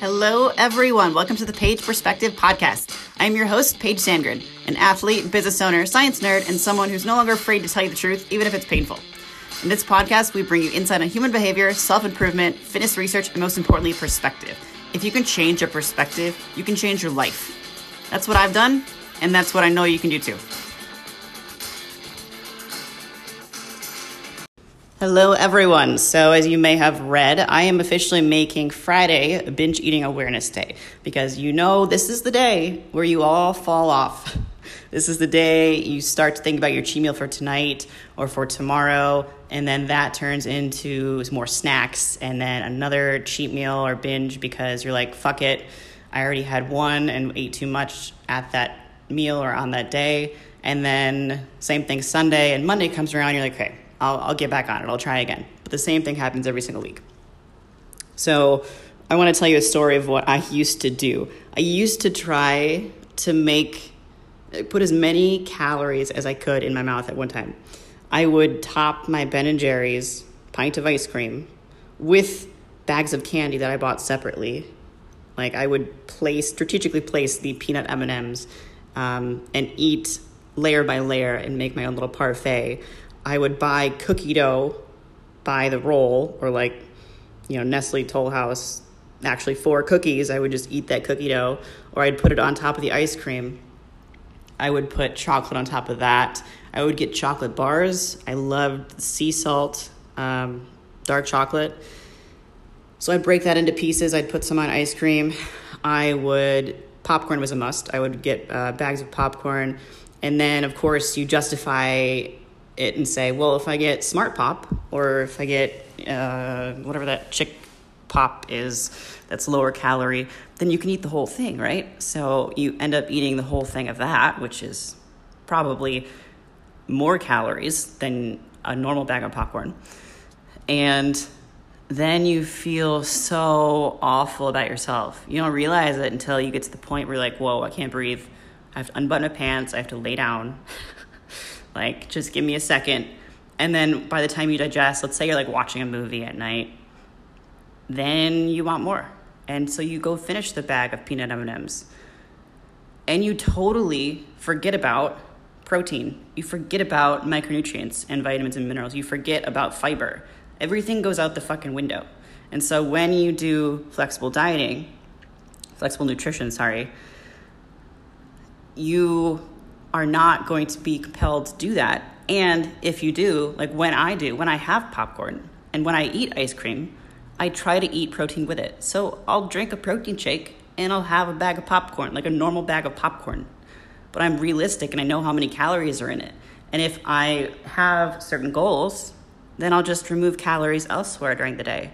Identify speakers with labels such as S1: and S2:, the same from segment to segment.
S1: Hello, everyone. Welcome to the Paige Perspective Podcast. I'm your host, Paige Sandgren, an athlete, business owner, science nerd, and someone who's no longer afraid to tell you the truth, even if it's painful. In this podcast, we bring you insight on human behavior, self improvement, fitness research, and most importantly, perspective. If you can change your perspective, you can change your life. That's what I've done, and that's what I know you can do too. Hello, everyone. So, as you may have read, I am officially making Friday Binge Eating Awareness Day because you know this is the day where you all fall off. This is the day you start to think about your cheat meal for tonight or for tomorrow, and then that turns into more snacks and then another cheat meal or binge because you're like, fuck it, I already had one and ate too much at that meal or on that day. And then, same thing Sunday, and Monday comes around, you're like, okay I'll, I'll get back on it. I'll try again. But the same thing happens every single week. So I want to tell you a story of what I used to do. I used to try to make, put as many calories as I could in my mouth at one time. I would top my Ben and Jerry's pint of ice cream with bags of candy that I bought separately. Like I would place strategically place the peanut M and M's um, and eat layer by layer and make my own little parfait I would buy cookie dough by the roll or like, you know, Nestle Toll House, actually four cookies. I would just eat that cookie dough or I'd put it on top of the ice cream. I would put chocolate on top of that. I would get chocolate bars. I loved sea salt, um, dark chocolate. So I'd break that into pieces. I'd put some on ice cream. I would, popcorn was a must. I would get uh, bags of popcorn. And then, of course, you justify it and say, well, if I get Smart Pop or if I get uh, whatever that chick pop is that's lower calorie, then you can eat the whole thing, right? So you end up eating the whole thing of that, which is probably more calories than a normal bag of popcorn. And then you feel so awful about yourself. You don't realize it until you get to the point where you're like, whoa, I can't breathe. I have to unbutton my pants. I have to lay down. Like, just give me a second. And then by the time you digest, let's say you're like watching a movie at night, then you want more. And so you go finish the bag of peanut M&Ms. And you totally forget about protein. You forget about micronutrients and vitamins and minerals. You forget about fiber. Everything goes out the fucking window. And so when you do flexible dieting, flexible nutrition, sorry, you are not going to be compelled to do that. And if you do, like when I do, when I have popcorn and when I eat ice cream, I try to eat protein with it. So I'll drink a protein shake and I'll have a bag of popcorn, like a normal bag of popcorn. But I'm realistic and I know how many calories are in it. And if I have certain goals, then I'll just remove calories elsewhere during the day.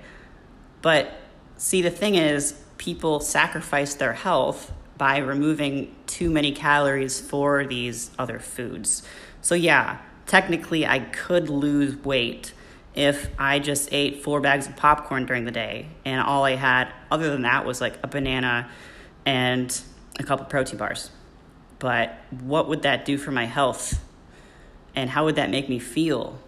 S1: But see, the thing is, people sacrifice their health by removing too many calories for these other foods. So, yeah, technically, I could lose weight if I just ate four bags of popcorn during the day and all I had, other than that, was like a banana and a couple protein bars. But what would that do for my health? And how would that make me feel?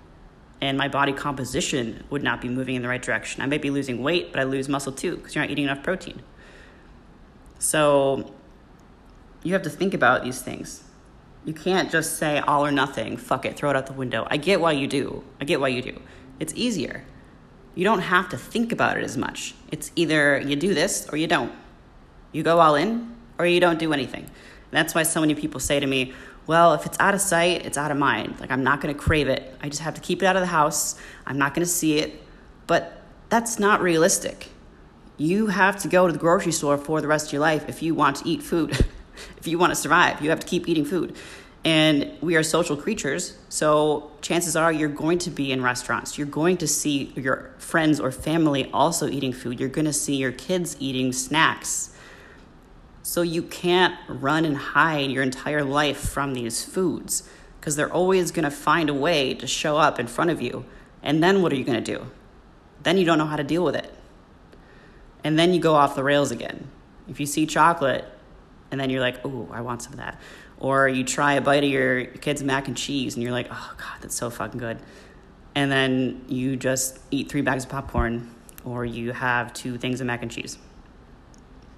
S1: And my body composition would not be moving in the right direction. I might be losing weight, but I lose muscle too because you're not eating enough protein. So, you have to think about these things. You can't just say all or nothing, fuck it, throw it out the window. I get why you do. I get why you do. It's easier. You don't have to think about it as much. It's either you do this or you don't. You go all in or you don't do anything. And that's why so many people say to me, well, if it's out of sight, it's out of mind. Like, I'm not going to crave it. I just have to keep it out of the house. I'm not going to see it. But that's not realistic. You have to go to the grocery store for the rest of your life if you want to eat food. if you want to survive, you have to keep eating food. And we are social creatures, so chances are you're going to be in restaurants. You're going to see your friends or family also eating food. You're going to see your kids eating snacks. So you can't run and hide your entire life from these foods because they're always going to find a way to show up in front of you. And then what are you going to do? Then you don't know how to deal with it. And then you go off the rails again. If you see chocolate, and then you're like, oh, I want some of that." Or you try a bite of your kid's mac and cheese, and you're like, "Oh God, that's so fucking good," and then you just eat three bags of popcorn or you have two things of mac and cheese.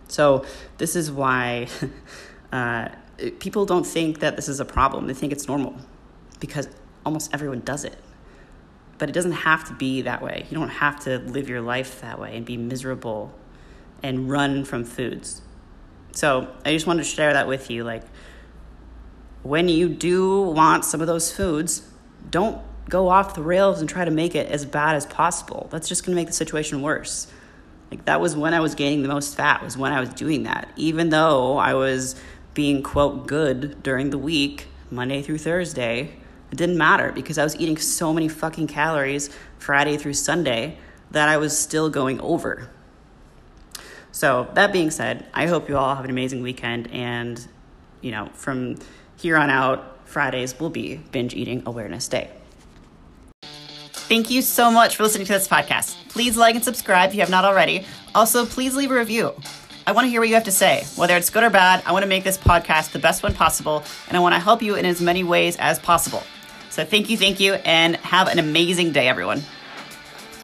S1: So, this is why uh, people don't think that this is a problem. They think it's normal because almost everyone does it. But it doesn't have to be that way. You don't have to live your life that way and be miserable and run from foods. So, I just wanted to share that with you. Like, when you do want some of those foods, don't go off the rails and try to make it as bad as possible. That's just going to make the situation worse. Like that was when I was gaining the most fat was when I was doing that. Even though I was being quote good during the week, Monday through Thursday, it didn't matter because I was eating so many fucking calories Friday through Sunday that I was still going over. So, that being said, I hope you all have an amazing weekend and you know, from here on out, Fridays will be binge eating awareness day. Thank you so much for listening to this podcast. Please like and subscribe if you have not already. Also, please leave a review. I want to hear what you have to say. Whether it's good or bad, I want to make this podcast the best one possible, and I want to help you in as many ways as possible. So, thank you, thank you, and have an amazing day, everyone.